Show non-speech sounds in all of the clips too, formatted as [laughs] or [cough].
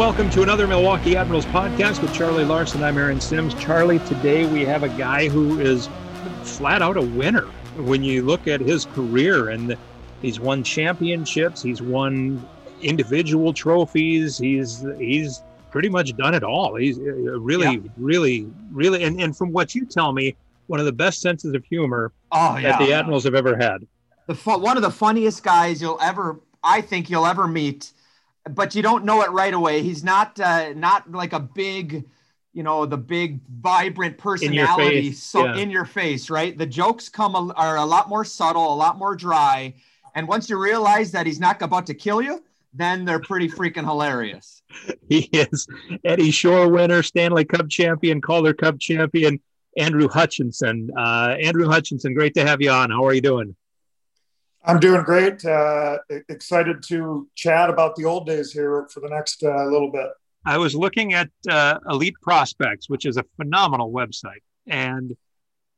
welcome to another Milwaukee Admirals podcast with Charlie Larson. I'm Aaron Sims. Charlie, today we have a guy who is flat out a winner. When you look at his career, and he's won championships, he's won individual trophies, he's he's pretty much done it all. He's uh, really, yeah. really, really, and, and from what you tell me, one of the best senses of humor oh, yeah. that the Admirals have ever had. The one of the funniest guys you'll ever, I think you'll ever meet but you don't know it right away. He's not uh, not like a big, you know, the big vibrant personality. In so yeah. in your face, right? The jokes come a, are a lot more subtle, a lot more dry, and once you realize that he's not about to kill you, then they're pretty freaking hilarious. [laughs] He is Eddie Shore winner, Stanley Cup champion, Calder Cup champion, Andrew Hutchinson. Uh, Andrew Hutchinson, great to have you on. How are you doing? I'm doing great. Uh, excited to chat about the old days here for the next uh, little bit. I was looking at uh, Elite Prospects, which is a phenomenal website, and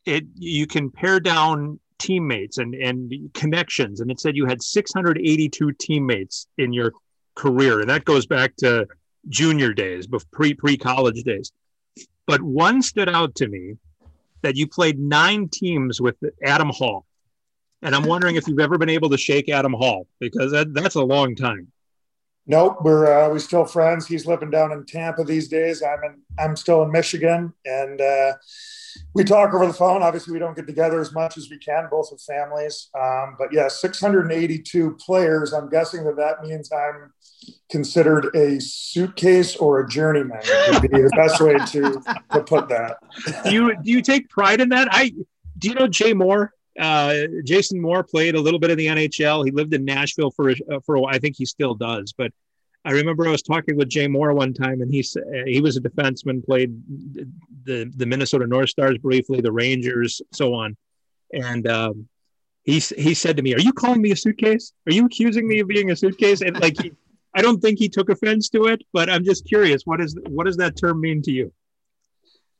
it you can pare down teammates and and connections, and it said you had 682 teammates in your career, and that goes back to junior days, pre pre college days. But one stood out to me that you played nine teams with Adam Hall and I'm wondering if you've ever been able to shake Adam Hall because that, that's a long time. Nope, we're uh, we're still friends. He's living down in Tampa these days. I'm in I'm still in Michigan, and uh, we talk over the phone. Obviously, we don't get together as much as we can, both with families. Um, but yeah, 682 players. I'm guessing that that means I'm considered a suitcase or a journeyman. Would be the best way to to put that. do you do you take pride in that? I do you know Jay Moore? Uh, Jason Moore played a little bit in the NHL. He lived in Nashville for uh, for a while. I think he still does. But I remember I was talking with Jay Moore one time, and he he was a defenseman, played the the Minnesota North Stars briefly, the Rangers, so on. And um, he he said to me, "Are you calling me a suitcase? Are you accusing me of being a suitcase?" And like, he, I don't think he took offense to it, but I'm just curious. What is what does that term mean to you?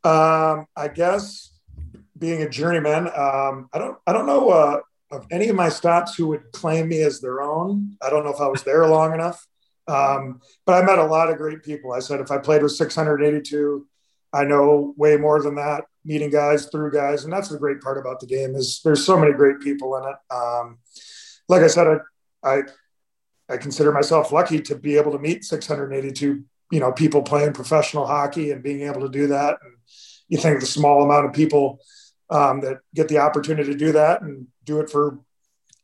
Um, I guess being a journeyman, um, I don't I don't know uh, of any of my stops who would claim me as their own. I don't know if I was there long enough, um, but I met a lot of great people. I said if I played with 682, I know way more than that. Meeting guys through guys, and that's the great part about the game is there's so many great people in it. Um, like I said, I, I I consider myself lucky to be able to meet 682 you know people playing professional hockey and being able to do that. And you think the small amount of people um, that get the opportunity to do that and do it for,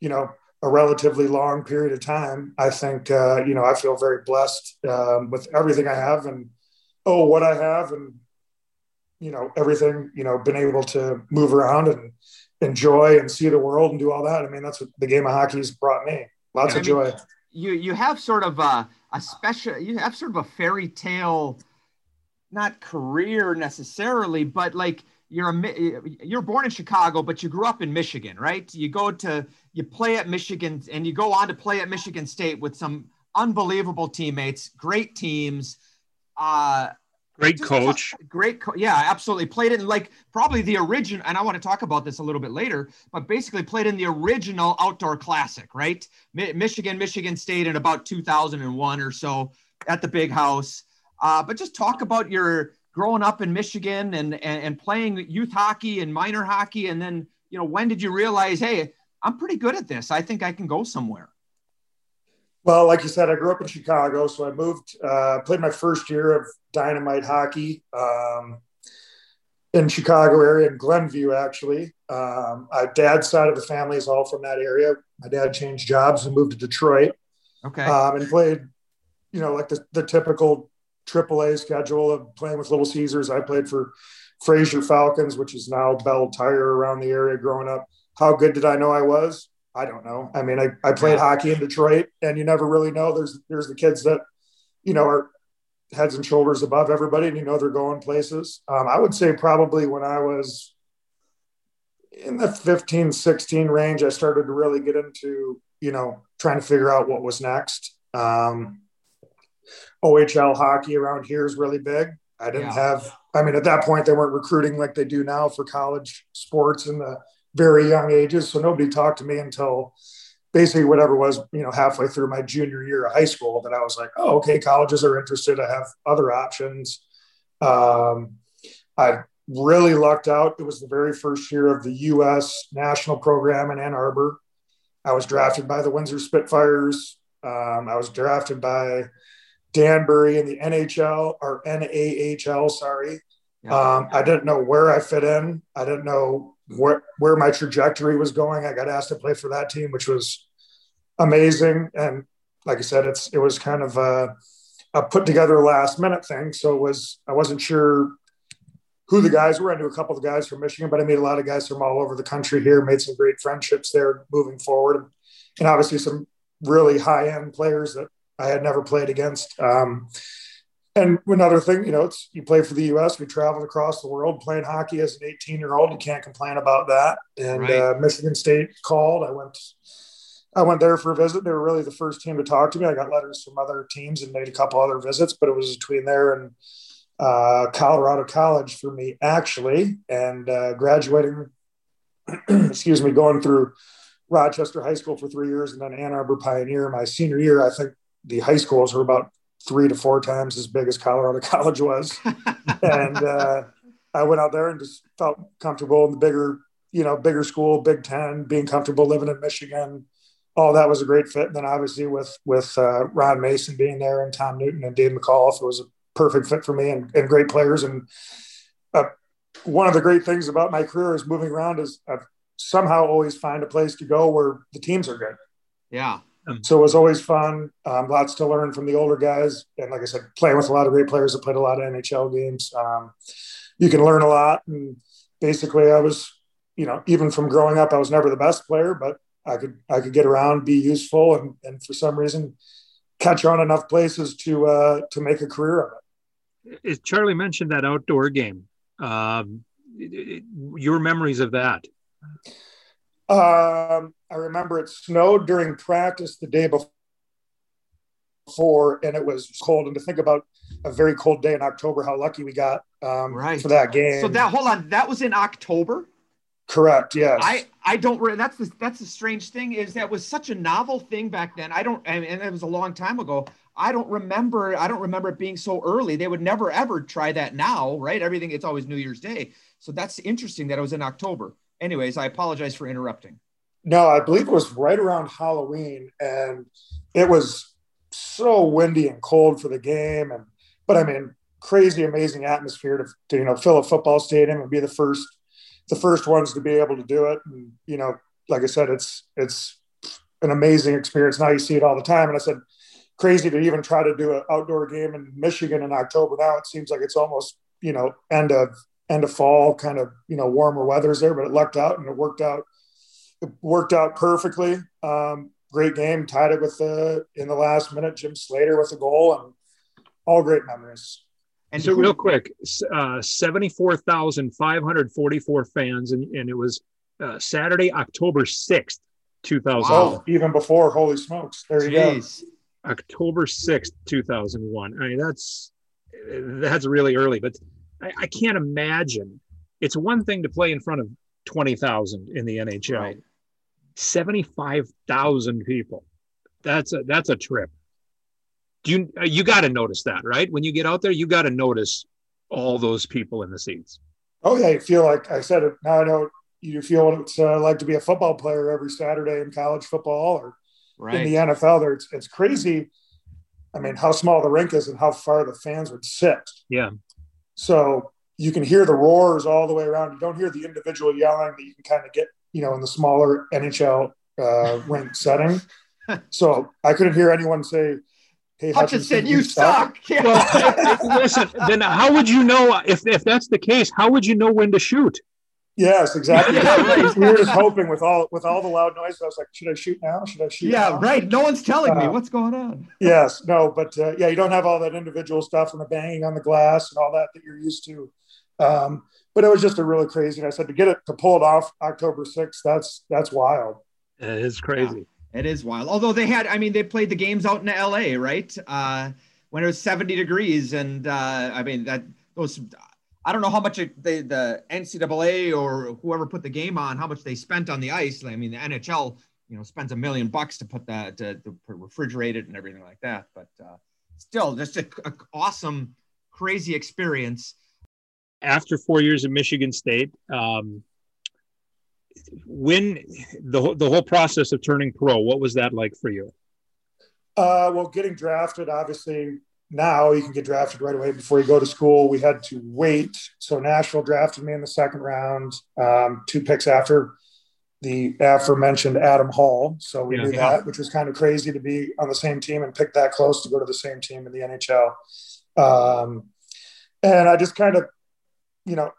you know, a relatively long period of time. I think, uh, you know, I feel very blessed um, with everything I have and, oh, what I have and, you know, everything, you know, been able to move around and enjoy and see the world and do all that. I mean, that's what the game of hockey's brought me. Lots yeah, of joy. Mean, you, you have sort of a, a special, you have sort of a fairy tale, not career necessarily, but like, you're a you're born in Chicago, but you grew up in Michigan, right? You go to you play at Michigan, and you go on to play at Michigan State with some unbelievable teammates, great teams. Uh, great coach. Great, co- yeah, absolutely. Played in like probably the original, and I want to talk about this a little bit later, but basically played in the original outdoor classic, right? Mi- Michigan, Michigan State in about 2001 or so at the big house. Uh, but just talk about your growing up in Michigan and, and, and playing youth hockey and minor hockey? And then, you know, when did you realize, hey, I'm pretty good at this. I think I can go somewhere. Well, like you said, I grew up in Chicago, so I moved, uh, played my first year of dynamite hockey um, in Chicago area in Glenview, actually. Um, my dad's side of the family is all from that area. My dad changed jobs and moved to Detroit. Okay. Um, and played, you know, like the, the typical AAA schedule of playing with Little Caesars. I played for Fraser Falcons, which is now Bell Tire around the area growing up. How good did I know I was? I don't know. I mean, I, I played hockey in Detroit and you never really know. There's there's the kids that, you know, are heads and shoulders above everybody and you know they're going places. Um, I would say probably when I was in the 15, 16 range, I started to really get into, you know, trying to figure out what was next. Um, OHL hockey around here is really big. I didn't yeah. have, I mean, at that point, they weren't recruiting like they do now for college sports in the very young ages. So nobody talked to me until basically whatever was, you know, halfway through my junior year of high school that I was like, oh, okay, colleges are interested. I have other options. Um, I really lucked out. It was the very first year of the U.S. national program in Ann Arbor. I was drafted by the Windsor Spitfires. Um, I was drafted by Danbury in the NHL or NAHL, sorry. Yeah. Um, I didn't know where I fit in. I didn't know where, where my trajectory was going. I got asked to play for that team, which was amazing. And like I said, it's, it was kind of a, a put together last minute thing. So it was, I wasn't sure who the guys were. I knew a couple of guys from Michigan, but I made a lot of guys from all over the country here, made some great friendships there moving forward. And obviously some really high end players that I had never played against. Um, and another thing, you know, it's you play for the U.S. We traveled across the world playing hockey as an 18 year old. You can't complain about that. And right. uh, Michigan State called. I went. I went there for a visit. They were really the first team to talk to me. I got letters from other teams and made a couple other visits, but it was between there and uh, Colorado College for me, actually, and uh, graduating. [clears throat] excuse me, going through Rochester High School for three years and then Ann Arbor Pioneer. My senior year, I think the high schools were about three to four times as big as Colorado [laughs] College was. and uh, I went out there and just felt comfortable in the bigger, you know, bigger school, Big Ten, being comfortable living in Michigan. All that was a great fit. And then obviously with with uh, Ron Mason being there and Tom Newton and Dave McAuliffe, it was a perfect fit for me and, and great players. And uh, one of the great things about my career is moving around is I've somehow always find a place to go where the teams are good. Yeah. Um, so it was always fun. Um, lots to learn from the older guys, and like I said, playing with a lot of great players that played a lot of NHL games. Um, you can learn a lot, and basically, I was, you know, even from growing up, I was never the best player, but I could I could get around, be useful, and and for some reason, catch on enough places to uh, to make a career of it. Charlie mentioned that outdoor game, um, your memories of that. Um, I remember it snowed during practice the day before, and it was cold. And to think about a very cold day in October, how lucky we got um, right. for that game. So that hold on, that was in October. Correct. Yes. I I don't. That's the that's the strange thing is that was such a novel thing back then. I don't, and it was a long time ago. I don't remember. I don't remember it being so early. They would never ever try that now, right? Everything. It's always New Year's Day. So that's interesting that it was in October. Anyways, I apologize for interrupting. No, I believe it was right around Halloween, and it was so windy and cold for the game. And but I mean, crazy, amazing atmosphere to, to you know fill a football stadium and be the first the first ones to be able to do it. And you know, like I said, it's it's an amazing experience. Now you see it all the time. And I said, crazy to even try to do an outdoor game in Michigan in October. Now it seems like it's almost you know end of end of fall, kind of you know warmer weather's there, but it lucked out and it worked out. It worked out perfectly. Um, great game, tied it with the in the last minute. Jim Slater with a goal, and all great memories. And so, real quick, uh, seventy-four thousand five hundred forty-four fans, and, and it was uh, Saturday, October sixth, two thousand. Oh, even before! Holy smokes! There you Jeez. go. October sixth, two thousand one. I mean, that's that's really early, but I, I can't imagine. It's one thing to play in front of 20,000 in the NHL. Right. 75,000 people. That's a that's a trip. Do you uh, you got to notice that, right? When you get out there, you got to notice all those people in the seats. Oh yeah, you feel like I said it. Now I know you feel what it's uh, like to be a football player every Saturday in college football or right. in the NFL. There, it's, it's crazy. I mean, how small the rink is and how far the fans would sit. Yeah. So you can hear the roars all the way around. You don't hear the individual yelling that you can kind of get, you know, in the smaller NHL uh, [laughs] rink setting. So I couldn't hear anyone say, Hey, Hutchinson, you suck. suck. [laughs] Well, [laughs] listen, then how would you know if, if that's the case? How would you know when to shoot? Yes, exactly. We were just hoping with all with all the loud noise. I was like, should I shoot now? Should I shoot? Yeah, now? right. No one's telling uh, me what's going on. yes, no, but uh, yeah, you don't have all that individual stuff and the banging on the glass and all that that you're used to. Um, but it was just a really crazy. And I said to get it to pull it off October 6th, that's that's wild. It is crazy. Yeah, it is wild. Although they had, I mean, they played the games out in LA, right? Uh, when it was 70 degrees, and uh, I mean that those I don't know how much they, the NCAA or whoever put the game on, how much they spent on the ice. I mean, the NHL you know spends a million bucks to put that to, to refrigerate it and everything like that. But uh, still, just a, a awesome, crazy experience. After four years at Michigan State, um, when the the whole process of turning pro, what was that like for you? Uh, well, getting drafted, obviously, now you can get drafted right away before you go to school. We had to wait. So Nashville drafted me in the second round, um, two picks after the aforementioned Adam Hall. So we yeah, knew yeah. that, which was kind of crazy to be on the same team and pick that close to go to the same team in the NHL. Um, and I just kind of, you know,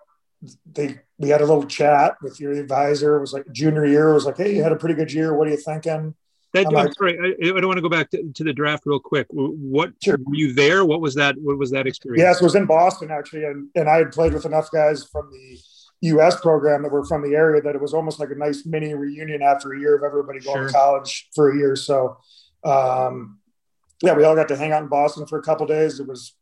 they we had a little chat with your advisor. It was like junior year. It was like, hey, you had a pretty good year. What are you thinking? That, I'm like, sorry, I, I, don't want to go back to, to, the draft real quick. What sure. were you there? What was that? What was that experience? Yes, it was in Boston actually, and and I had played with enough guys from the U.S. program that were from the area that it was almost like a nice mini reunion after a year of everybody going sure. to college for a year. So, um, yeah, we all got to hang out in Boston for a couple days. It was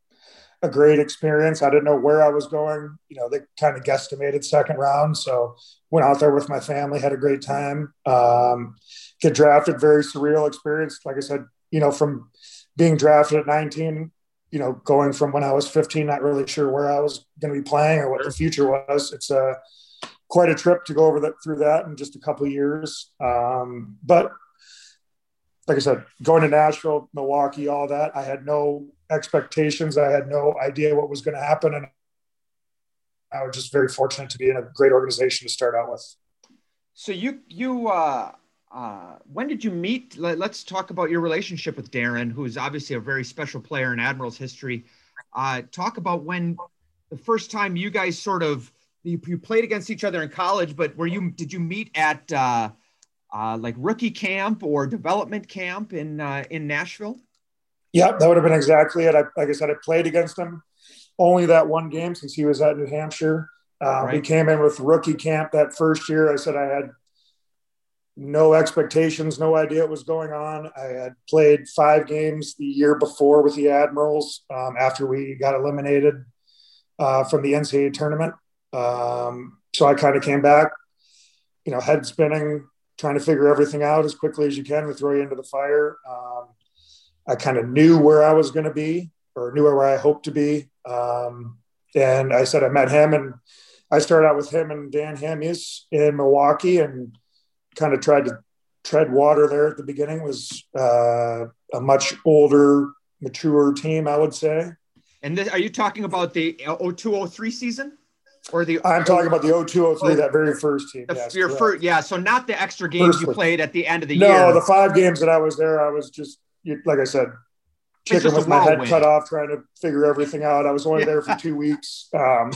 a great experience. I didn't know where I was going. You know, they kind of guesstimated second round. So went out there with my family, had a great time. Um, get drafted, very surreal experience. Like I said, you know, from being drafted at 19, you know, going from when I was 15, not really sure where I was going to be playing or what the future was. It's a quite a trip to go over that through that in just a couple years. Um, but like I said, going to Nashville, Milwaukee, all that, I had no expectations. I had no idea what was going to happen. And I was just very fortunate to be in a great organization to start out with. So you, you, uh, uh, when did you meet? Let, us talk about your relationship with Darren, who is obviously a very special player in Admirals history. Uh, talk about when the first time you guys sort of you, you, played against each other in college, but were you did you meet at uh, uh, like rookie camp or development camp in uh, in Nashville? Yeah, that would have been exactly it. I, like I said, I played against him only that one game since he was at New Hampshire. Uh, right. We came in with rookie camp that first year. I said I had no expectations, no idea what was going on. I had played five games the year before with the Admirals um, after we got eliminated uh, from the NCAA tournament. Um, so I kind of came back, you know, head spinning, trying to figure everything out as quickly as you can. We throw you into the fire. Um, I kind of knew where I was going to be or knew where I hoped to be. Um, and I said I met him and I started out with him and Dan Hamhuis in Milwaukee and kind of tried to tread water there at the beginning. It was uh, a much older, mature team, I would say. And this, are you talking about the 0203 season? Or the I'm talking about the 0203, that very first team. The, yes, your first, yeah. So not the extra games first you played at the end of the no, year. No, the five games that I was there, I was just like I said, chicken with my head cut off, trying to figure everything out. I was only yeah. there for two weeks. Um,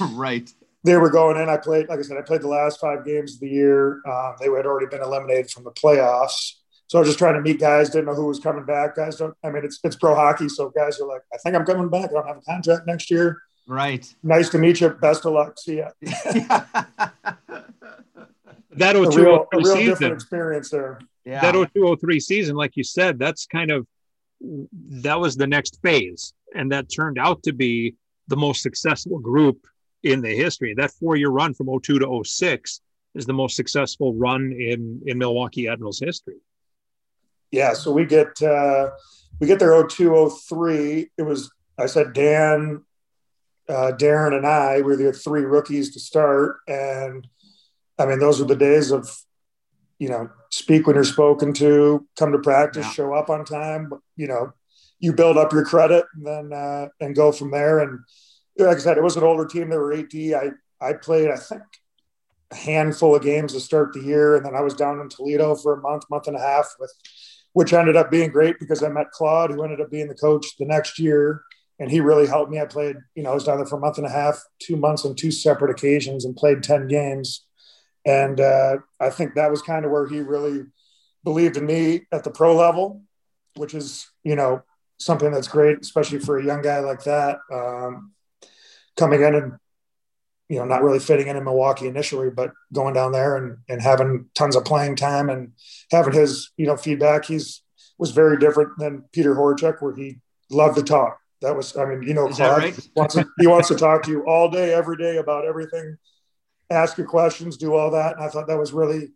[laughs] right they were going in. I played, like I said, I played the last five games of the year. Um, they had already been eliminated from the playoffs. So I was just trying to meet guys, didn't know who was coming back. Guys don't, I mean, it's, it's pro hockey. So guys are like, I think I'm coming back. I don't have a contract next year. Right. Nice to meet you. Best of luck. See ya. [laughs] [laughs] that 0203 real, real season, experience there. Yeah. That 0203 season, like you said, that's kind of, that was the next phase. And that turned out to be the most successful group in the history. That four year run from 02 to 06 is the most successful run in, in Milwaukee Admirals history. Yeah. So we get, uh, we get there 02, 03. It was, I said, Dan, uh, Darren and I were the three rookies to start. And I mean, those were the days of, you know, speak when you're spoken to, come to practice, yeah. show up on time, you know, you build up your credit and then, uh, and go from there. And, like I said, it was an older team. They were 8D. I, I played, I think, a handful of games to start the year. And then I was down in Toledo for a month, month and a half, with, which ended up being great because I met Claude, who ended up being the coach the next year. And he really helped me. I played, you know, I was down there for a month and a half, two months on two separate occasions and played 10 games. And uh, I think that was kind of where he really believed in me at the pro level, which is, you know, something that's great, especially for a young guy like that. Um, coming in and you know not really fitting in in Milwaukee initially, but going down there and and having tons of playing time and having his you know feedback. He's was very different than Peter Horachek, where he loved to talk. That was, I mean, you know, Claude right? wants to, he wants to talk to you all day, every day about everything, ask your questions, do all that. And I thought that was really,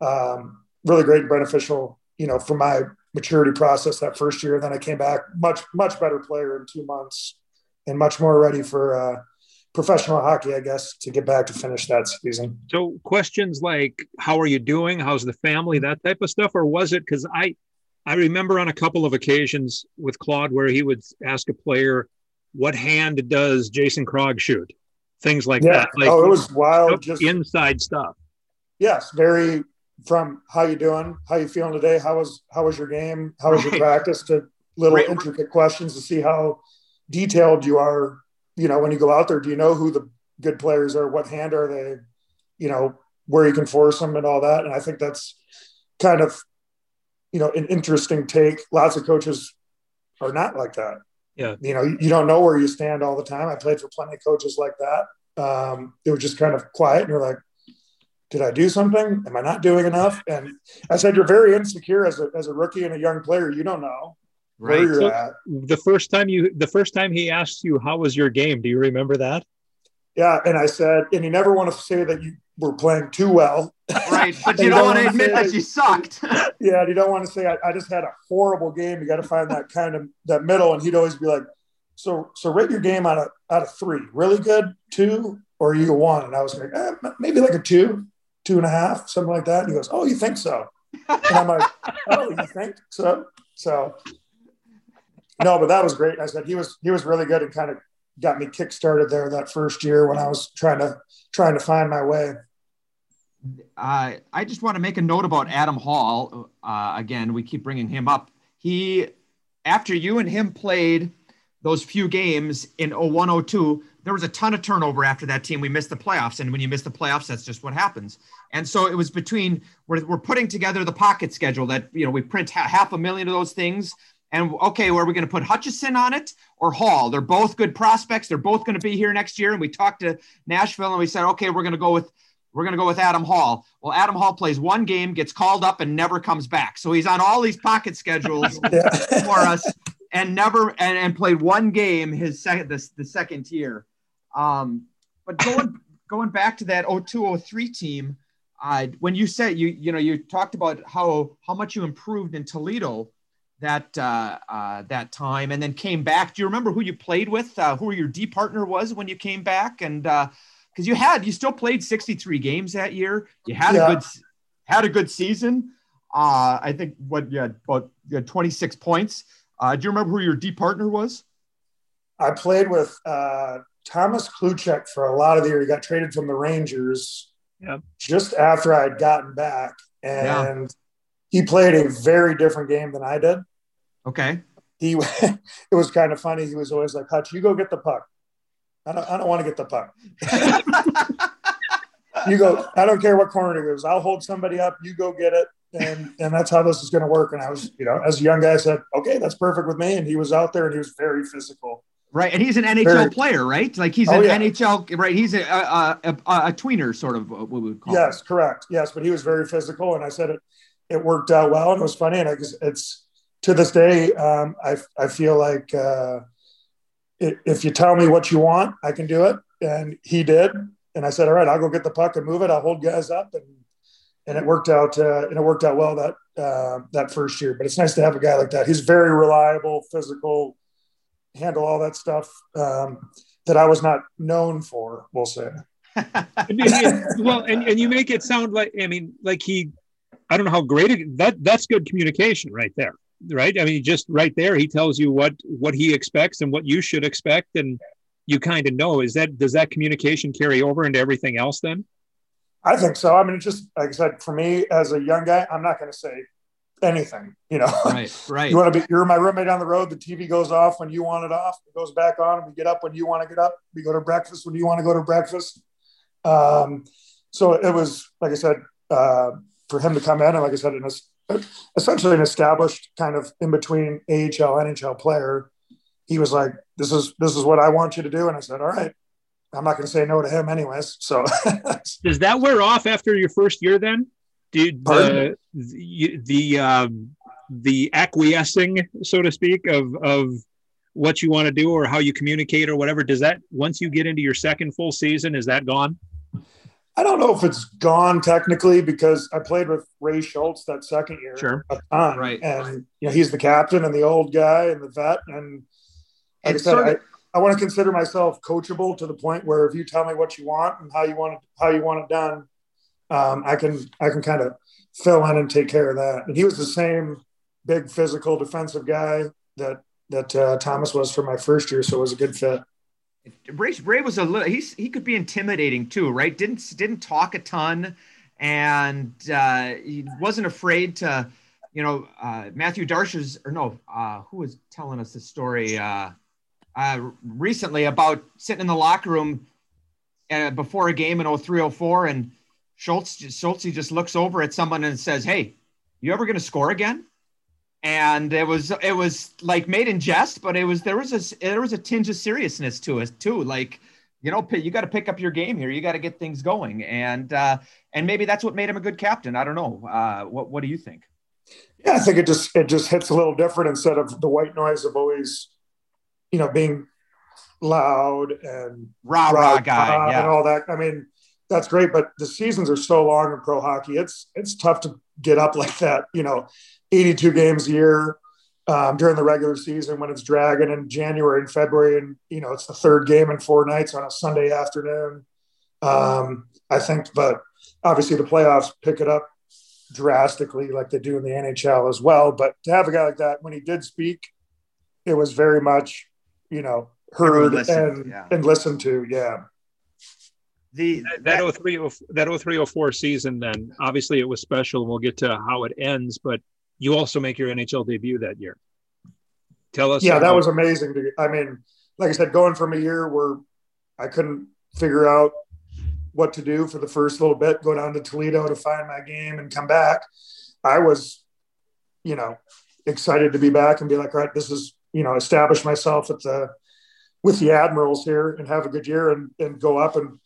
um, really great and beneficial, you know, for my maturity process that first year. Then I came back much, much better player in two months and much more ready for uh, professional hockey, I guess, to get back to finish that season. So questions like, how are you doing? How's the family? That type of stuff. Or was it, cause I, I remember on a couple of occasions with Claude where he would ask a player, what hand does Jason Krog shoot? Things like yeah. that. Like, oh, it was wild. Just inside stuff. Yes. Very from how you doing, how you feeling today? How was, how was your game? How was right. your practice to little right. intricate questions to see how detailed you are you know, when you go out there, do you know who the good players are? What hand are they? You know, where you can force them and all that. And I think that's kind of, you know, an interesting take. Lots of coaches are not like that. Yeah. You know, you don't know where you stand all the time. I played for plenty of coaches like that. Um, it was just kind of quiet and you're like, did I do something? Am I not doing enough? And I said, you're very insecure as a, as a rookie and a young player. You don't know right. So the first time you, the first time he asked you, how was your game? Do you remember that? Yeah. And I said, and you never want to say that you were playing too well. Right. But [laughs] you, you don't, want to admit that, that you sucked. [laughs] yeah. you don't want to say, I, I just had a horrible game. You got to find that kind of, that middle. And he'd always be like, so, so rate your game out of, out of three, really good, two, or you one. And I was like, eh, maybe like a two, two and a half, something like that. And he goes, oh, you think so? And I'm like, oh, you think so? So no, but that was great. I said he was he was really good and kind of got me kick started there that first year when I was trying to trying to find my way. Uh, I just want to make a note about Adam Hall. Uh, again, we keep bringing him up. He, after you and him played those few games in 01, 02, there was a ton of turnover after that team. We missed the playoffs. And when you miss the playoffs, that's just what happens. And so it was between, we're, we're putting together the pocket schedule that, you know, we print half a million of those things and okay, where are we going to put Hutchinson on it or Hall? They're both good prospects. They're both going to be here next year. And we talked to Nashville and we said, okay, we're going to go with we're going to go with Adam Hall. Well, Adam Hall plays one game, gets called up, and never comes back. So he's on all these pocket schedules [laughs] for us, and never and, and played one game his second the, the second year. Um, but going going back to that 0203 team, uh, when you said you you know you talked about how how much you improved in Toledo that uh, uh, that time, and then came back. Do you remember who you played with? Uh, who your D partner was when you came back? And because uh, you had, you still played 63 games that year. You had yeah. a good had a good season. Uh, I think what you had about you had 26 points. Uh, do you remember who your D partner was? I played with Thomas Kloucek for a lot of the year. He got traded from the Rangers yeah. just after I had gotten back, and. Yeah he played a very different game than I did. Okay. He [laughs] it was kind of funny. He was always like, "Hutch, you go get the puck." I don't. I don't want to get the puck. [laughs] you go. I don't care what corner it goes. I'll hold somebody up. You go get it, and and that's how this is going to work. And I was, you know, as a young guy, I said, "Okay, that's perfect with me." And he was out there, and he was very physical. Right, and he's an NHL very, player, right? Like he's oh, an yeah. NHL, right? He's a a, a a, tweener, sort of what we would call. Yes, him. correct. Yes, but he was very physical, and I said it. It worked out well, and it was funny. And I it's to this day, um, I, I feel like uh, if you tell me what you want, I can do it. And he did. And I said, all right, I'll go get the puck and move it. I'll hold guys up. And, and it worked out, uh, and it worked out well that, uh, that first year, but it's nice to have a guy like that. He's very reliable, physical, handle all that stuff um, that I was not known for, we'll say. [laughs] well, and, and you make it sound like, I mean, like he, I don't know how great it, that that's good communication right there right? I mean, just right there, he tells you what what he expects and what you should expect, and you kind of know. Is that does that communication carry over into everything else then? I think so. I mean, it's just like I said, for me as a young guy, I'm not going to say anything. You know, right, [laughs] right. you want to be. You're my roommate on the road. The TV goes off when you want it off. It goes back on. We get up when you want to get up. We go to breakfast when you want to go to breakfast. Um, so it was like I said uh, for him to come in, and like I said, this essentially an established kind of in between AHL NHL player. He was like, "This is this is what I want you to do," and I said, "All right." I'm not going to say no to him, anyways. So, [laughs] does that wear off after your first year? Then, did the the the, um, the acquiescing, so to speak, of of what you want to do or how you communicate or whatever does that once you get into your second full season is that gone I don't know if it's gone technically because I played with Ray Schultz that second year Sure. a ton, Right. and you know he's the captain and the old guy and the vet, and like It's I said, sort of- I, I want to consider myself coachable to the point where if you tell me what you want and how you want it, how you want it done, um, I can I can kind of fill in and take care of that. And he was the same big physical defensive guy that that uh, Thomas was for my first year, so it was a good fit. Ray, Ray was a little. He's he could be intimidating too, right? Didn't didn't talk a ton, and uh, he wasn't afraid to, you know, uh, Mathieu Darche's or no, uh, who was telling us the story uh, uh, recently about sitting in the locker room uh, before a game in 0304 and Schultz Schultz just looks over at someone and says, "Hey, you ever going to score again?" And it was it was like made in jest, but it was there was a there was a tinge of seriousness to it too. Like you know, you got to pick up your game here. You got to get things going, and uh, and maybe that's what made him a good captain. I don't know. Uh, what what do you think? Yeah, I think it just it just hits a little different instead of the white noise of always, you know, being loud and Rah rah guy, and yeah. all that. I mean, that's great, but the seasons are so long in pro hockey. It's it's tough to get up like that. You know, 82 games a year um, during the regular season when it's dragging in January and February, and you know it's the third game in four nights on a Sunday afternoon. Um, I think, but obviously the playoffs pick it up drastically like they do in the NHL as well. But to have a guy like that, when he did speak, it was very much, you know, heard listened, and, yeah. and listened to. Yeah. The that 03 that 0304 season then obviously it was special and we'll get to how it ends but you also make your nhl debut that year tell us Yeah, that was amazing. To, I mean, like I said, going from a year where I couldn't figure out what to do for the first little bit, go down to Toledo to find my game and come back. I was, you know, excited to be back and be like, all right, this is, you know, establish myself at the with the Admirals here and have a good year and, and go up and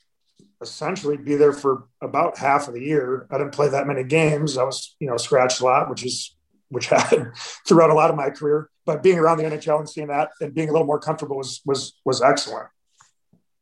essentially be there for about half of the year. I didn't play that many games. I was, you know, scratched a lot, which is which [laughs] happened throughout a lot of my career. But being around the NHL and seeing that and being a little more comfortable was was was excellent.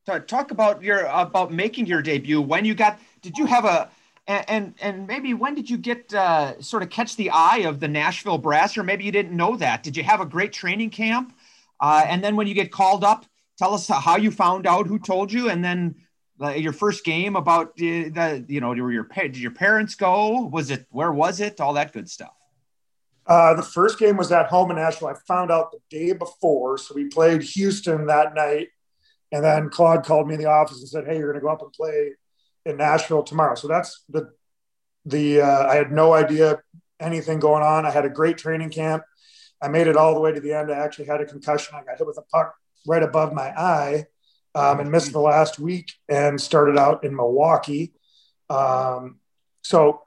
Ta- talk about your about making your debut. When you got did you have a and and, maybe when did you get uh, sort of catch the eye of the Nashville Brass or maybe you didn't know that? Did you have a great training camp? Uh, and then when you get called up tell us how you found out who told you and then uh, your first game about uh, the you know were your did your parents go? Was it where was it? All that good stuff Uh, the first game was at home in Nashville. I found out the day before, so we played Houston that night, and then Claude called me in the office and said, "Hey, you're going to go up and play in Nashville tomorrow." So that's the the. Uh, I had no idea anything going on. I had a great training camp. I made it all the way to the end. I actually had a concussion. I got hit with a puck right above my eye um, and missed the last week and started out in Milwaukee. Um, so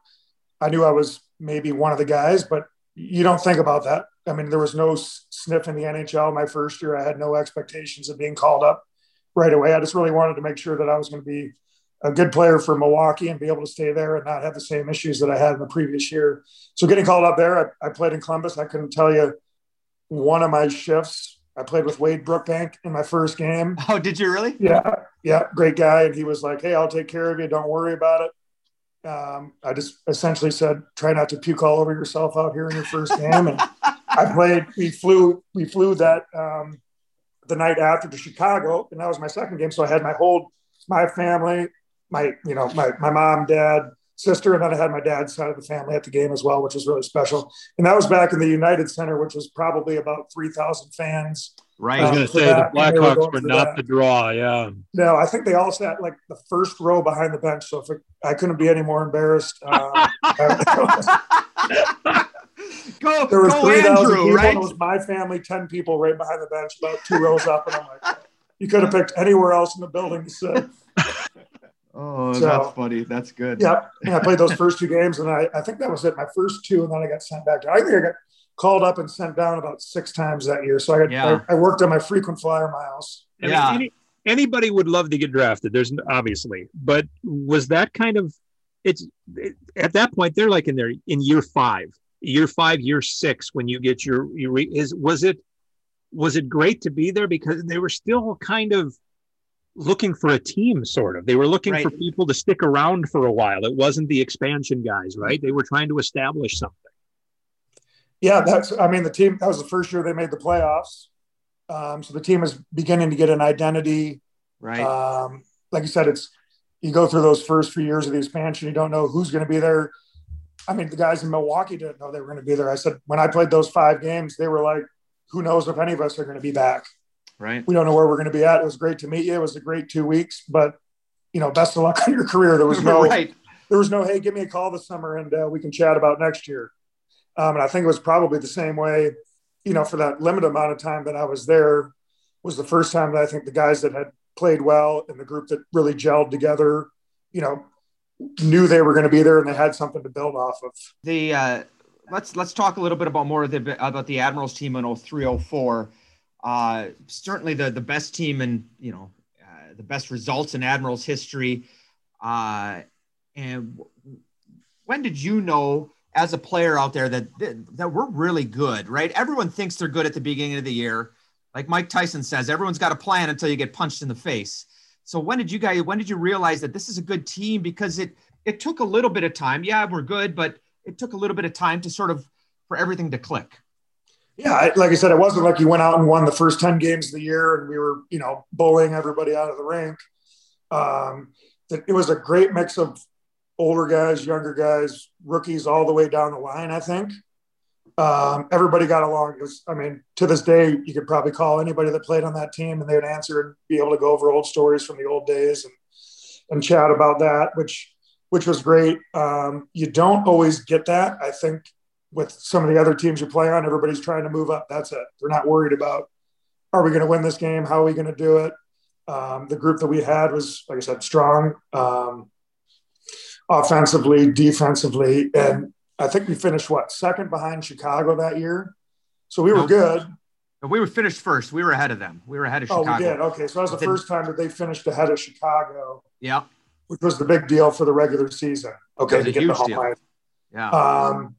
I knew I was maybe one of the guys, but you don't think about that. I mean, there was no sniff in the NHL my first year. I had no expectations of being called up right away. I just really wanted to make sure that I was going to be a good player for Milwaukee and be able to stay there and not have the same issues that I had in the previous year. So getting called up there, I, I played in Columbus. I couldn't tell you one of my shifts. I played with Wade Brookbank in my first game. oh did you really Yeah, yeah, great guy. And he was like, "Hey, I'll take care of you. Don't worry about it." Um, I just essentially said, "Try not to puke all over yourself out here in your first game." And I played. We flew. We flew that um, the night after to Chicago, and that was my second game. So I had my whole my family, my you know my my mom, dad, sister, and then I had my dad's side of the family at the game as well, which was really special. And that was back in the United Center, which was probably about three thousand fans. Right i was going to say the that, and they were blackhawks were not that. the draw yeah No, I think they all sat like the first row behind the bench. So if it, I couldn't be any more embarrassed, uh, [laughs] go [laughs] there was go three thousand Andrew people. right It was my family, ten people right behind the bench, about two rows up, and I'm like, you could have picked anywhere else in the building to sit. [laughs] oh So- that's funny that's good Yep. And I played those first two games, and I, I think that was it. My first two, and then I got sent back. I think I got called up and sent down about six times that year. So I, got, Yeah. I, I worked on my frequent flyer miles. I Yeah. any, anybody would love to get drafted there's obviously but was that kind of it's it, at that point they're like in their in year five year five year six when you get your, your re- is was it was it great to be there because they were still kind of looking for a team, sort of. They were looking right. for people to stick around for a while. It wasn't the expansion guys, right? They were trying to establish something. Yeah, that's. I mean, the team. That was the first year they made the playoffs. Um, so the team is beginning to get an identity. Right. Um, like you said, it's you go through those first few years of the expansion. You don't know who's going to be there. I mean, the guys in Milwaukee didn't know they were going to be there. I said when I played those five games, they were like, "Who knows if any of us are going to be back?" Right. We don't know where we're going to be at. It was great to meet you. It was a great two weeks, but you know, best of luck [laughs] on your career. There was [laughs] no, right. there was no, hey, give me a call this summer and uh, we can chat about next year. Um, and I think it was probably the same way, you know, for that limited amount of time that I was there was the first time that I think the guys that had played well and the group that really gelled together, you know, knew they were going to be there and they had something to build off of. The uh, let's let's talk a little bit about more of the, about the Admirals team in 0304. Uh, certainly the the best team and you know uh, the best results in Admirals history. Uh, and when did you know as a player out there that that we're really good, right? Everyone thinks they're good at the beginning of the year. Like Mike Tyson says, everyone's got a plan until you get punched in the face. So when did you guys when did you realize that this is a good team because it it took a little bit of time. Yeah, we're good, but it took a little bit of time to sort of for everything to click. Yeah, like I said, it wasn't like you went out and won the first 10 games of the year and we were, you know, bullying everybody out of the rink. Um, it was a great mix of older guys, younger guys, rookies, all the way down the line, I think. Um, everybody got along. It Was, I mean, to this day, you could probably call anybody that played on that team and they would answer and be able to go over old stories from the old days and, and chat about that, which, which was great. Um, you don't always get that. I think with some of the other teams you play on, everybody's trying to move up. That's it. They're not worried about are we going to win this game? How are we going to do it? Um, the group that we had was, like I said, strong um, offensively, defensively, and I think we finished what second behind Chicago that year. So we were nope. good. We were finished first. We were ahead of them. We were ahead of Chicago. Oh, we did. Okay, so that was the first time that they finished ahead of Chicago. Yeah, which was the big deal for the regular season. Okay, to get the deal. Yeah. Um,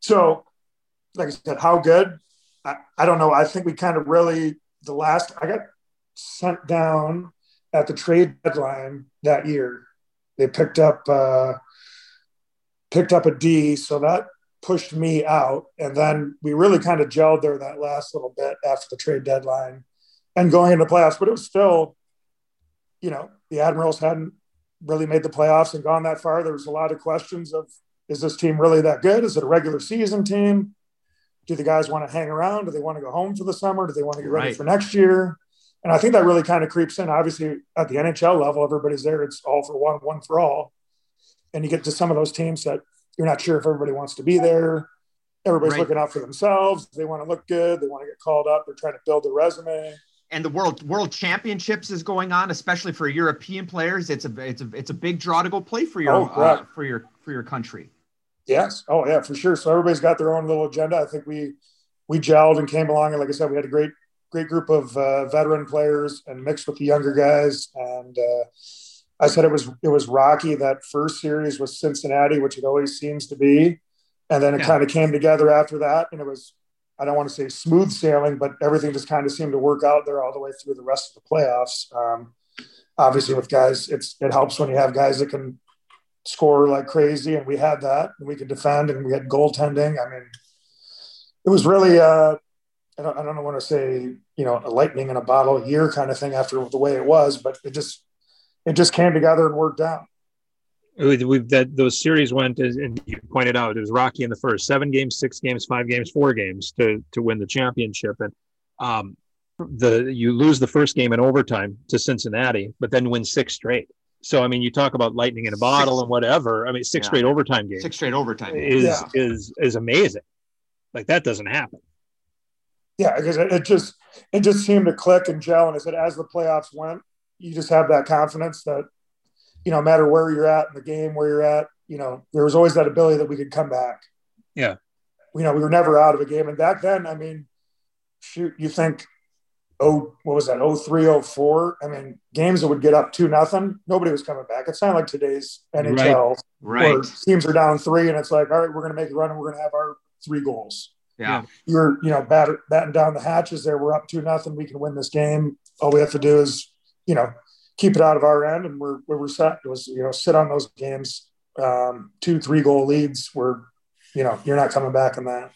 so, like I said, how good? I, I don't know. I think we kind of really, the last, I got sent down at the trade deadline that year. They picked up, uh, picked up a D. So that pushed me out. And then we really kind of gelled there that last little bit after the trade deadline and going into playoffs. But it was still, you know, the Admirals hadn't really made the playoffs and gone that far. There was a lot of questions of is this team really that good? Is it a regular season team? Do the guys want to hang around? Do they want to go home for the summer? Do they want to get ready right. for next year? And I think that really kind of creeps in. Obviously, at the NHL level, everybody's there. It's all for one, one for all. And you get to some of those teams that you're not sure if everybody wants to be there. Everybody's right. looking out for themselves. They want to look good. They want to get called up. They're trying to build a resume. And the world world championships is going on, especially for European players. It's a it's a it's a big draw to go play for your oh, uh, for your for your country. Yes. Oh, yeah, for sure. So everybody's got their own little agenda. I think we we gelled and came along, and like I said, we had a great great group of uh, veteran players and mixed with the younger guys. And uh, I said it was it was rocky that first series was Cincinnati, which it always seems to be, and then it yeah. kind of came together after that, and it was. I don't want to say smooth sailing, but everything just kind of seemed to work out there all the way through the rest of the playoffs. Um, obviously, with guys, it's it helps when you have guys that can score like crazy, and we had that, and we could defend, and we had goaltending. I mean, it was really uh, I don't I don't want to say you know a lightning in a bottle year kind of thing after the way it was, but it just it just came together and worked out. We've that those series went as and you pointed out it was rocky in the first seven games, six games, five games, four games to to win the championship, and um, the you lose the first game in overtime to Cincinnati, but then win six straight. So I mean, you talk about lightning in a bottle six, and whatever. I mean, six yeah. straight overtime games. Six straight overtime is yeah. is is amazing. Like that doesn't happen. Yeah, because it, it just it just seemed to click and gel. And I said, as the playoffs went, you just have that confidence that you know, no matter where you're at in the game, where you're at, you know, there was always that ability that we could come back. Yeah. You know, we were never out of a game. And back then, I mean, shoot, you think oh, what was that? Oh three, oh four. I mean, games that would get up two nothing, nobody was coming back. It's not like today's NHL, right? right. teams are down three, and it's like, all right, we're going to make a run, and we're going to have our three goals. Yeah, you're you know bat, batting down the hatches there. We're up two nothing. We can win this game. All we have to do is you know keep it out of our end, and we're we're set was you know sit on those games, um, two three goal leads We're, you know you're not coming back in that.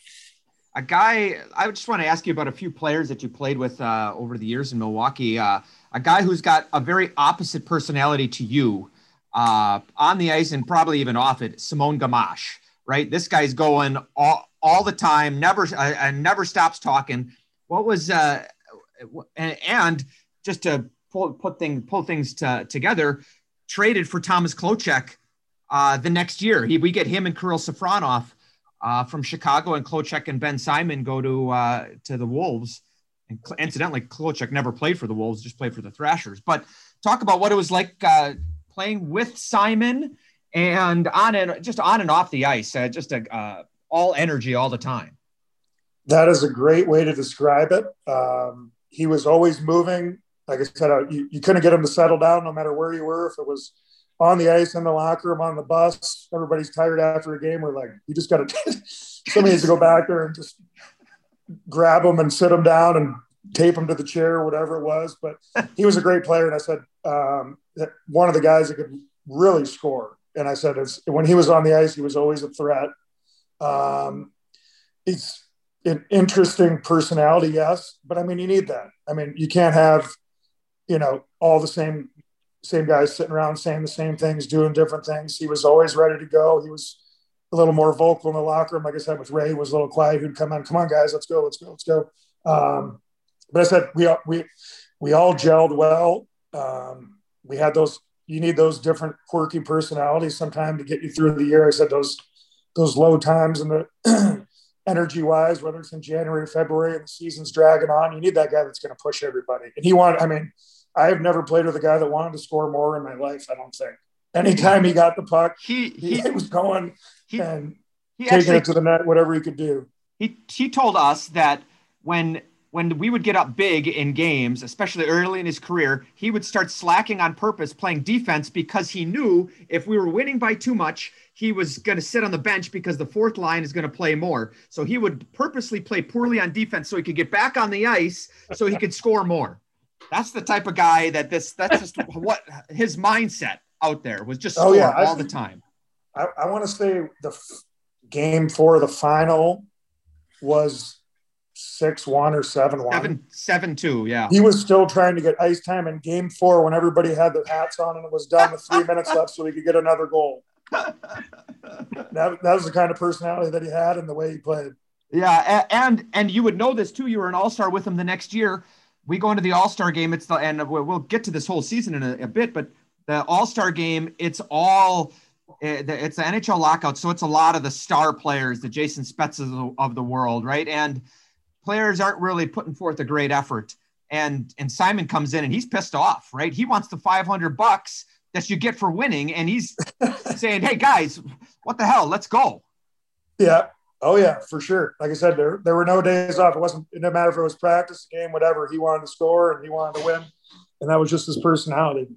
A guy, I just want to ask you about a few players that you played with uh, over the years in Milwaukee. Uh, a guy who's got a very opposite personality to you uh, on the ice and probably even off it, Simon Gamache, right? This guy's going all, all the time, never uh, never stops talking. What was uh, and, just to pull put things pull things to, together, traded for Thomas Kloucek uh, the next year. He, we get him and Kirill Safronov uh, from Chicago, and Kloucek and Ben Simon go to uh, to the Wolves. And incidentally, Kloucek never played for the Wolves, just played for the Thrashers. But talk about what it was like uh, playing with Simon and on and just on and off the ice, uh, just a, uh, all energy all the time. That is a great way to describe it. Um, he was always moving. Like I said, uh, you, you couldn't get him to settle down no matter where you were. If it was on the ice, in the locker room, on the bus, everybody's tired after a game. We're like, you just got to, [laughs] somebody needs to go back there and just grab him and sit him down and tape him to the chair, or whatever it was. But [laughs] he was a great player. And I said, um, one of the guys that could really score. And I said, when he was on the ice, he was always a threat. Um, he's an interesting personality, yes, but I mean, you need that. I mean, you can't have, you know, all the same same guys sitting around saying the same things, doing different things. He was always ready to go. He was a little more vocal in the locker room. Like I said, with Ray, was a little quiet. He'd come on, come on, guys, let's go, let's go, let's go. Um, but I said we we we all gelled well. Um, we had those. You need those different quirky personalities sometime to get you through the year. I said those those low times and the [clears throat] energy wise, whether it's in January, February, and the season's dragging on, you need that guy that's going to push everybody. And he wanted. I mean, I have never played with a guy that wanted to score more in my life. I don't think. Anytime he got the puck, he he, he was going he, and he taking actually, it to the net, whatever he could do. He he told us that when when we would get up big in games, especially early in his career, he would start slacking on purpose playing defense because he knew if we were winning by too much, he was going to sit on the bench because the fourth line is going to play more. So he would purposely play poorly on defense so he could get back on the ice so he could score more. That's the type of guy that this, that's just [laughs] what his mindset out there was just oh, yeah. all I, the time. I, I want to say the f- game for the final was six one or seven one. Seven seven two, yeah. He was still trying to get ice time in game four when everybody had their hats on and it was done with three minutes left so he could get another goal. [laughs] that, that was the kind of personality that he had and the way he played. Yeah, and and you would know this too. You were an all-star with him the next year. We go into the all-star game. It's the and we'll get to this whole season in a, a bit, but the all-star game, it's all eh, it's the NHL lockout, so it's a lot of the star players, the Jason the, of the world, right? And players aren't really putting forth a great effort. And and Simon comes in and he's pissed off, right? He wants the 500 bucks that you get for winning, and he's [laughs] saying, "Hey guys, what the hell? Let's go." Yeah. Oh yeah, for sure. Like I said, there there were no days off. It wasn't. It didn't matter if it was practice, game, whatever. He wanted to score and he wanted to win, and that was just his personality.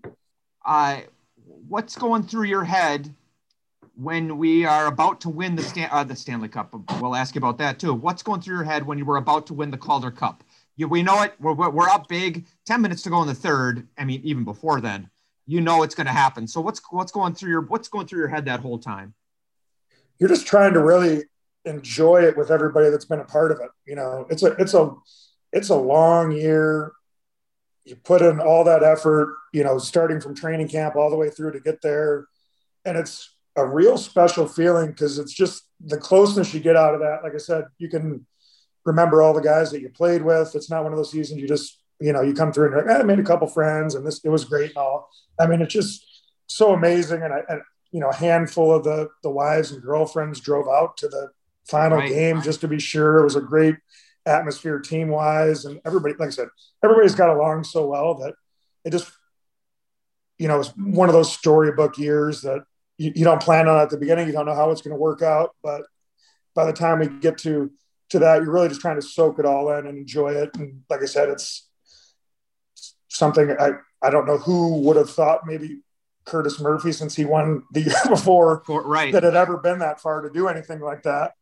Uh, what's going through your head when we are about to win the Stan- uh, the Stanley Cup. We'll ask you about that too. What's going through your head when you were about to win the Calder Cup? You, we know it. We're, we're up big. Ten minutes to go in the third. I mean, even before then, you know it's going to happen. So what's what's going through your what's going through your head that whole time? You're just trying to really enjoy it with everybody that's been a part of it. You know, it's a it's a it's a long year. You put in all that effort. You know, starting from training camp all the way through to get there, and it's a real special feeling because it's just the closeness you get out of that. Like I said, you can remember all the guys that you played with. It's not one of those seasons you just, you know, you come through and like, ah, I made a couple friends and this, it was great and all. I mean, it's just so amazing. And I, and, you know, a handful of the, the wives and girlfriends drove out to the final right. game just to be sure. It was a great atmosphere team wise. And everybody, like I said, everybody's got along so well that it just, you know, it's one of those storybook years that you, you don't plan on at the beginning. You don't know how it's going to work out, but by the time we get to to that, you're really just trying to soak it all in and enjoy it. And like I said, it's something I I don't know who would have thought maybe Curtis Murphy since he won the year [laughs] before, right? That had ever been that far to do anything like that.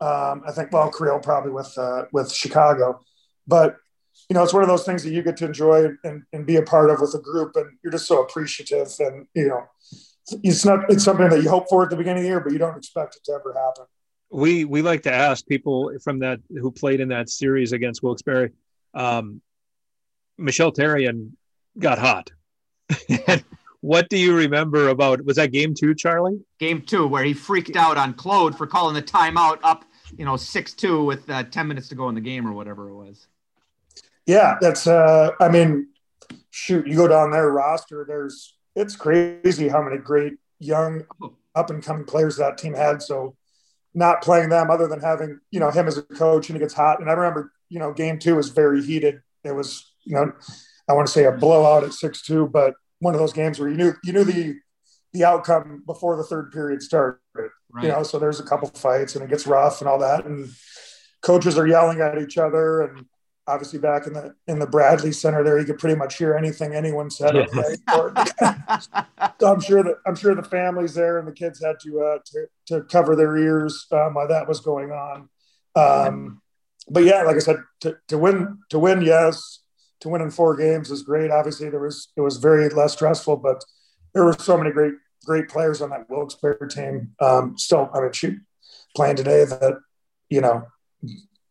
Um, I think well, Creel probably with uh, with Chicago, but you know, it's one of those things that you get to enjoy and, and be a part of with a group, and you're just so appreciative. And you know, it's not it's something that you hope for at the beginning of the year, but you don't expect it to ever happen. We we like to ask people from that who played in that series against Wilkes-Barre. Um, Michel Therrien got hot. [laughs] what do you remember about was that game two, Charlie? Game two, where he freaked out on Claude for calling the timeout up, you know, six two with uh, ten minutes to go in the game or whatever it was. Yeah, that's. uh I mean, shoot, you go down their roster. There's it's crazy how many great young oh. up and coming players that team had. So not playing them other than having you know him as a coach and he gets hot. And I remember you know game two was very heated. It was you know I want to say a blowout at six two, but one of those games where you knew you knew the the outcome before the third period started. Right. You know, so there's a couple fights and it gets rough and all that, and coaches are yelling at each other. And obviously, back in the in the Bradley Center, there you could pretty much hear anything anyone said. So [laughs] I'm sure that I'm sure the families there and the kids had to uh, to, to cover their ears um, while that was going on. Um, but yeah, like I said, to, to win to win, yes to win in four games is great. Obviously, there was it was very less stressful, but there were so many great great players on that Wilkes-Barre team. Um, still, I mean, shoot, playing today that you know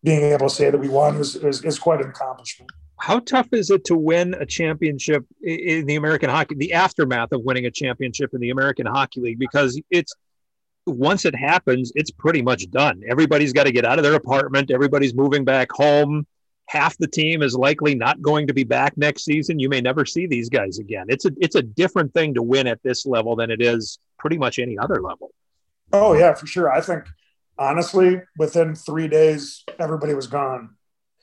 being able to say that we won is, is, is quite an accomplishment. How tough is it to win a championship in the American Hockey? The aftermath of winning a championship in the American Hockey League, because it's once it happens, it's pretty much done. Everybody's got to get out of their apartment. Everybody's moving back home half the team is likely not going to be back next season. You may never see these guys again. It's a it's a different thing to win at this level than it is pretty much any other level. Oh yeah, for sure. I think honestly, within three days, everybody was gone.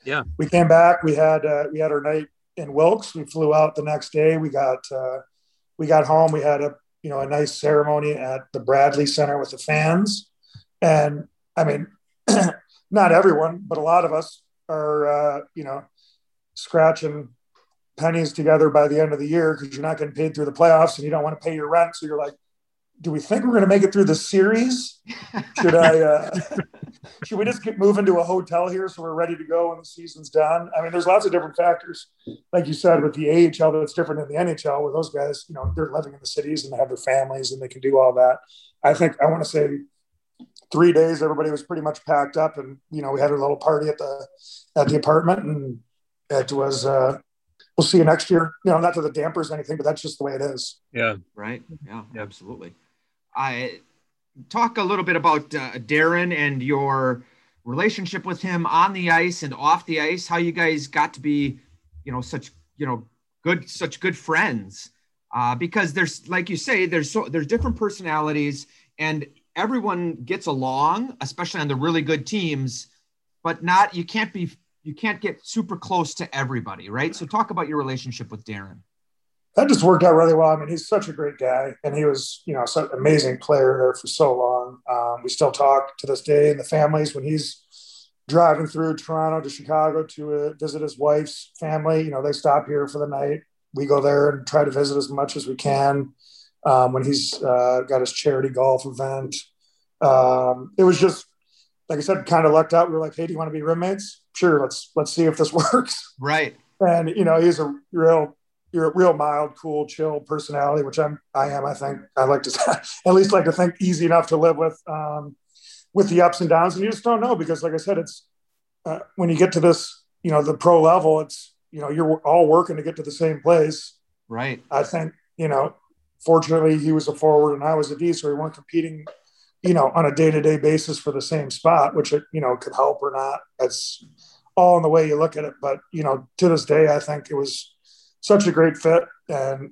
Yeah, we came back. We had uh, we had our night in Wilkes. We flew out the next day. We got uh, we got home. We had a you know a nice ceremony at the Bradley Center with the fans, and I mean, [clears throat] not everyone, but a lot of us are uh, you know scratching pennies together by the end of the year because you're not getting paid through the playoffs and you don't want to pay your rent. So you're like, do we think we're going to make it through the series? Should I? Uh, [laughs] should we just get moving to a hotel here so we're ready to go when the season's done? I mean, there's lots of different factors, like you said, with the AHL that's different than the NHL. Where those guys, you know, they're living in the cities and they have their families and they can do all that. I think I want to say three days, everybody was pretty much packed up, and you know, we had a little party at the at the apartment, and it was. Uh, we'll see you next year. You know, not to the dampers anything, but that's just the way it is. Yeah. Right. Yeah. Absolutely. I talk a little bit about uh, Darren and your relationship with him on the ice and off the ice. How you guys got to be, you know, such you know good, such good friends. Uh, because there's, like you say, there's so there's different personalities, and everyone gets along, especially on the really good teams, but not you can't be you can't get super close to everybody, right? So talk about your relationship with Darren. That just worked out really well. I mean, he's such a great guy, and he was, you know, such an amazing player there for so long. Um, we still talk to this day, and the families when he's driving through Toronto to Chicago to uh, visit his wife's family, you know, they stop here for the night. We go there and try to visit as much as we can um, when he's uh, got his charity golf event. Um, it was just like I said, kind of lucked out. We were like, "Hey, do you want to be roommates?" Sure, let's let's see if this [laughs] works. Right. And you know, he's a real, you're a real mild, cool, chill personality, which I'm, I am. I think I like to [laughs] at least like to think easy enough to live with, um, with the ups and downs. And you just don't know because, like I said, it's uh, when you get to this, you know, the pro level, it's you know, you're all working to get to the same place. Right. I think you know fortunately he was a forward and I was a D, so we weren't competing, you know, on a day to day basis for the same spot, which you know could help or not. That's all in the way you look at it. But you know, to this day, I think it was such a great fit, and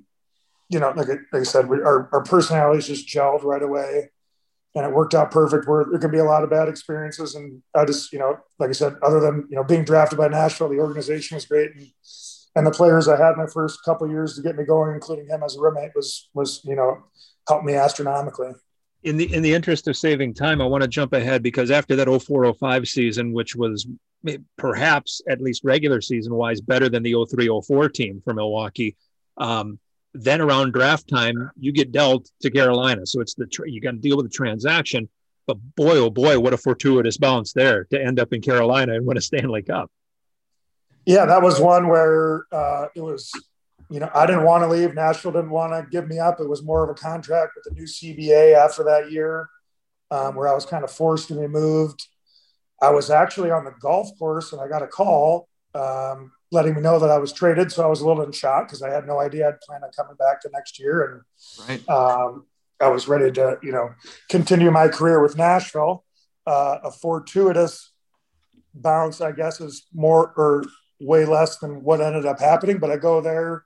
you know, like, like I said, we, our our personalities just gelled right away. And it worked out perfect. Where there can be a lot of bad experiences, and I just, you know, like I said, other than you know being drafted by Nashville, the organization was great, and and the players I had my first couple years to get me going, including him as a roommate, was was you know helped me astronomically. In the in the interest of saving time, I want to jump ahead because after that 0405 season, which was perhaps at least regular season wise better than the 0304 team for Milwaukee, um, then around draft time you get dealt to Carolina, so it's the you got to deal with the transaction. But boy, oh boy, what a fortuitous bounce there to end up in Carolina and win a Stanley Cup. Yeah, that was one where uh, it was, you know, I didn't want to leave. Nashville didn't want to give me up. It was more of a contract with the new CBA after that year, um, where I was kind of forced to be moved. I was actually on the golf course and I got a call um, letting me know that I was traded. So I was a little in shock because I had no idea I'd plan on coming back the next year. And right. um, I was ready to, you know, continue my career with Nashville. Uh, a fortuitous bounce, I guess, is more or way less than what ended up happening. But I go there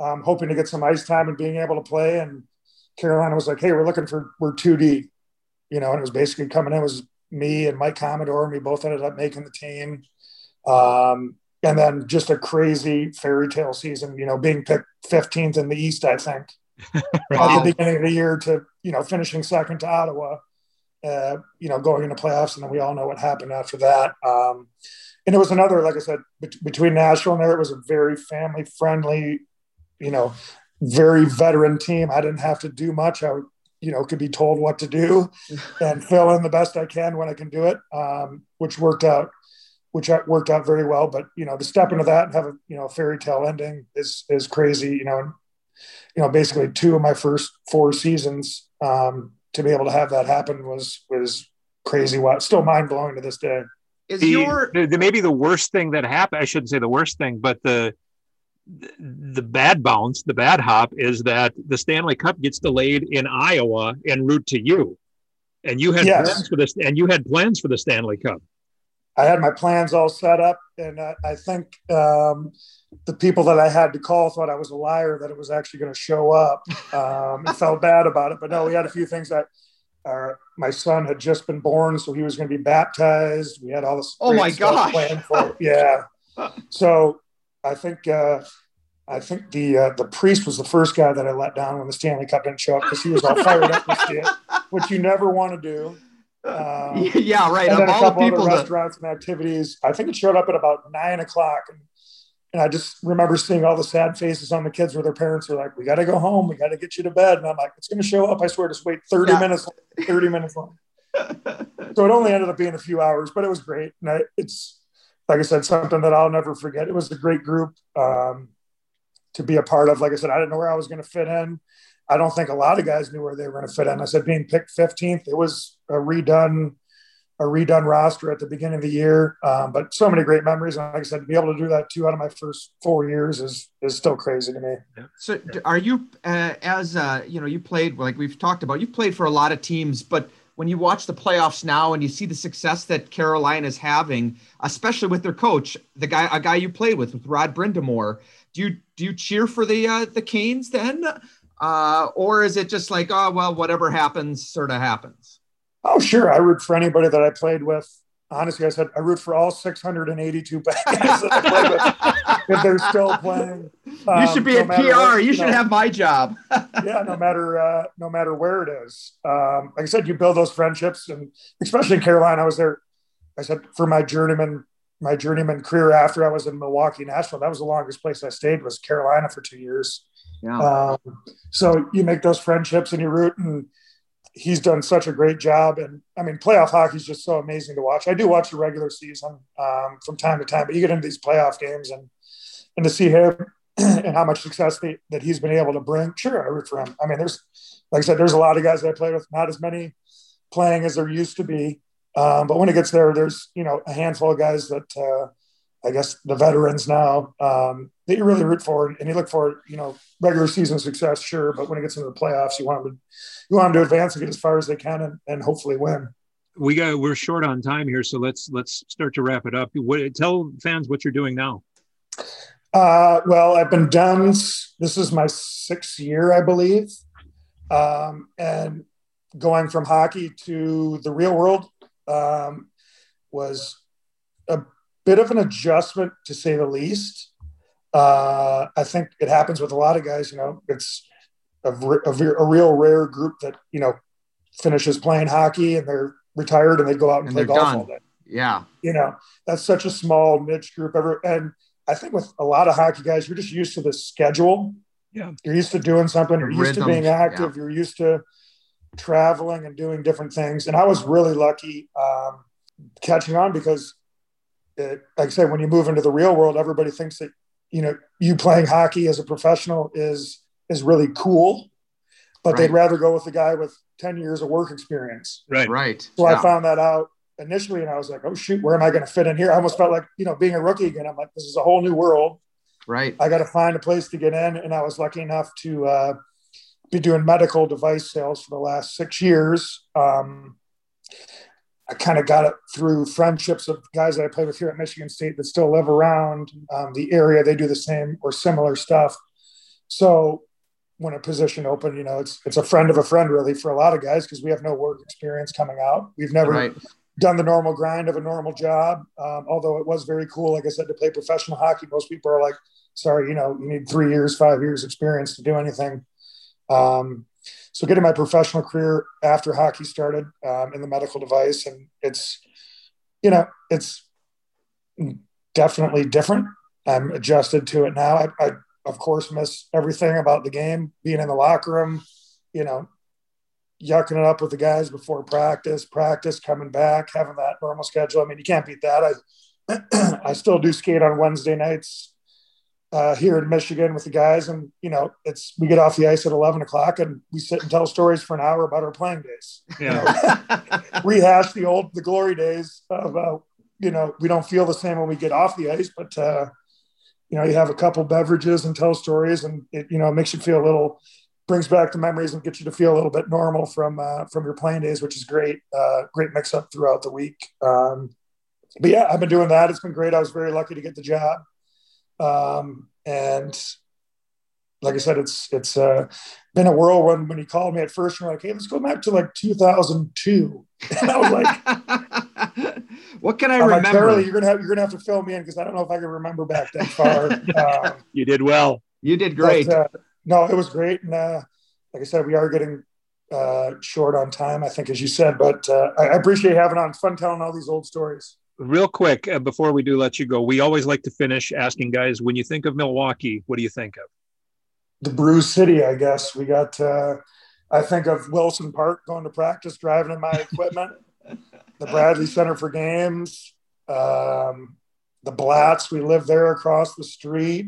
um, hoping to get some ice time and being able to play. And Carolina was like, "Hey, we're looking for we're two D," you know, and it was basically coming in was me and Mike Commodore, and we both ended up making the team. Um, and then just a crazy fairy tale season, you know, being picked 15th in the East, I think, wow. at the beginning of the year to, you know, finishing second to Ottawa, uh, you know, going into playoffs. And then we all know what happened after that. Um, and it was another, like I said, between Nashville and there, it was a very family friendly, you know, very veteran team. I didn't have to do much. I, you know, could be told what to do [laughs] and fill in the best I can when I can do it, um, which worked out which worked out very well. But you know, to step into that and have a you know fairy tale ending is is crazy. You know, and, you know, basically two of my first four seasons um, to be able to have that happen was was crazy. What still mind blowing to this day. Is the, your the, maybe the worst thing that happened? I shouldn't say the worst thing, but the the bad bounce, the bad hop is that the Stanley Cup gets delayed in Iowa en route to you, and you had yes. plans for this, and you had plans for the Stanley Cup. I had my plans all set up, and I, I think um, the people that I had to call thought I was a liar that it was actually going to show up. Um, and felt bad about it, but no, we had a few things that. Uh, my son had just been born, so he was going to be baptized. We had all this. Oh my gosh! Planned for, yeah. [laughs] so I think uh, I think the uh, the priest was the first guy that I let down when the Stanley Cup didn't show up because he was all fired up see it, which you never want to do. Um, [laughs] yeah, right. And then a couple of other restaurants and activities. I think it showed up at about nine o'clock, and, and I just remember seeing all the sad faces on the kids where their parents were like, "We got to go home. We got to get you to bed." And I'm like, "It's going to show up. I swear. Just wait thirty yeah. minutes. Thirty minutes long." [laughs] so it only ended up being a few hours, but it was great. And I, it's like I said, something that I'll never forget. It was a great group um, to be a part of. Like I said, I didn't know where I was going to fit in. I don't think a lot of guys knew where they were going to fit in. I said being picked 15th, it was a redone a redone roster at the beginning of the year. Um, but so many great memories. And like I said, to be able to do that two out of my first four years is is still crazy to me. So are you uh, as uh, you know you played like we've talked about you played for a lot of teams, but when you watch the playoffs now and you see the success that Carolina is having, especially with their coach, the guy a guy you played with with Rod Brind'Amour, do you do you cheer for the uh, the Canes then? uh, or is it just like, oh well, whatever happens, sort of happens? Oh, sure. I root for anybody that I played with. Honestly, I said I root for all 682 guys that I with if they're still playing. Um, you should be no in PR. You, you should know, have my job. [laughs] yeah, no matter uh, no matter where it is. Um, like I said, you build those friendships, and especially in Carolina, I was there. I said for my journeyman my journeyman career after I was in Milwaukee, Nashville. That was the longest place I stayed was Carolina for two years. Yeah. Um, so you make those friendships and you root, and he's done such a great job. And I mean, playoff hockey is just so amazing to watch. I do watch the regular season um, from time to time, but you get into these playoff games and and to see him [clears throat] and how much success they, that he's been able to bring. Sure, I root for him. I mean, there's like I said, there's a lot of guys that I played with, not as many playing as there used to be. Um, but when it gets there, there's you know a handful of guys that uh, I guess the veterans now um, that you really root for, and you look for, you know, regular season success, sure, but when it gets into the playoffs, you want them to, you want them to advance and get as far as they can, and, and hopefully win. We got we're short on time here, so let's let's start to wrap it up. What, tell fans what you're doing now. Uh, well, I've been done. This is my sixth year, I believe, um, and going from hockey to the real world um, was a bit of an adjustment to say the least. Uh, I think it happens with a lot of guys. You know, it's a, a, a, real rare group that you know finishes playing hockey and they're retired and they go out and, and play golf done. all day. Yeah, you know, that's such a small niche group. Ever and I think with a lot of hockey guys, you're just used to the schedule. Yeah, you're used to doing something. You're used to being active. Yeah. You're used to traveling and doing different things. And I was really lucky um, catching on because it, like I said, when you move into the real world, everybody thinks that you know you playing hockey as a professional is is really cool, but right. they'd rather go with the guy with ten years of work experience. Right, right. So yeah. I found that out initially, and I was like, oh shoot, where am I going to fit in here? I almost felt like you know being a rookie again. I'm like, this is a whole new world. Right. I got to find a place to get in, and I was lucky enough to uh, be doing medical device sales for the last six years. Um, I kind of got it through friendships of guys that I played with here at Michigan State that still live around um, the area. They do the same or similar stuff. So when a position opened, you know, it's it's a friend of a friend really for a lot of guys because we have no work experience coming out. We've never right. done the normal grind of a normal job. Um, although it was very cool, like I said, to play professional hockey. Most people are like, "Sorry, you know, you need three years, five years experience to do anything." Um, so getting my professional career after hockey started um, in the medical device and it's you know it's definitely different. I'm adjusted to it now. I, I, of course miss everything about the game being in the locker room you know yucking it up with the guys before practice practice coming back having that normal schedule. I mean you can't beat that. I [clears throat] i still do skate on wednesday nights uh, here in Michigan with the guys, and you know, it's we get off the ice at eleven o'clock, and we sit and tell stories for an hour about our playing days. Yeah, [laughs] You know, rehash the old the glory days of uh, you know we don't feel the same when we get off the ice, but uh, you know you have a couple beverages and tell stories, and it you know makes you feel a little brings back the memories and gets you to feel a little bit normal from uh, from your playing days, which is great. Uh, great mix up throughout the week. Um, but yeah, I've been doing that. It's been great. I was very lucky to get the job. Um, and like I said, it's it's uh, been a whirlwind. When he called me at first, you're like, "Hey, let's go back to like 2002," [laughs] and I was like, [laughs] "What can I I'm remember?" Like, you're gonna have you're gonna have to fill me in because I don't know if I can remember back that far. [laughs] um, you did well. You did great. But, uh, no, it was great, and uh, like I said, we are getting uh, short on time, I think, as you said. But uh, I, I appreciate having on. fun telling all these old stories real quick uh, before we do let you go, we always like to finish asking guys when you think of Milwaukee, what do you think of? The Brew City, I guess. We got, uh, I think of Wilson Park going to practice, driving in my [laughs] equipment, the Bradley Center for Games, um, the Blatz. We lived there across the street.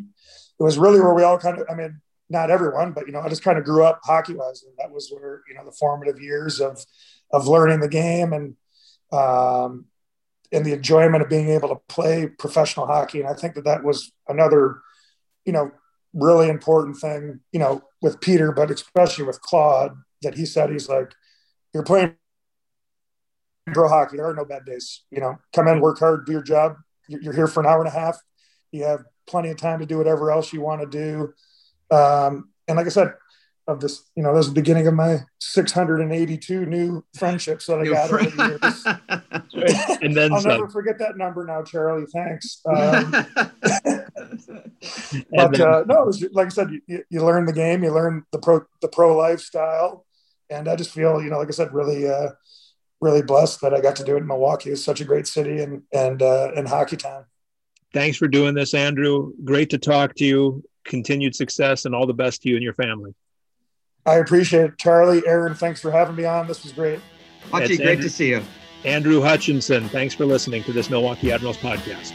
It was really where we all kind of, I mean, not everyone, but you know, I just kind of grew up hockey wise. And that was where, you know, the formative years of, of learning the game and, um, and the enjoyment of being able to play professional hockey. And I think that that was another, you know, really important thing, you know, with Peter, but especially with Claude, that he said he's like, you're playing pro hockey. There are no bad days. You know, come in, work hard, do your job. You're here for an hour and a half. You have plenty of time to do whatever else you want to do. Um, and like I said, of this, you know, this is the beginning of my 682 new friendships that I got over the years. [laughs] and then I'll some. never forget that number now, Charlie. Thanks. [laughs] Um, [laughs] but uh, no, was, like I said, you, you, learn the game, you learn the pro the pro lifestyle, and I just feel, you know, like I said, really, uh, really blessed that I got to do it in Milwaukee. It's such a great city and and uh, and hockey town. Thanks for doing this, Andrew. Great to talk to you. Continued success and all the best to you and your family. I appreciate it. Charlie, Aaron, thanks for having me on. This was great. Hutchie, great Andrew, to see you. Andrew Hutchinson, thanks for listening to this Milwaukee Admirals podcast.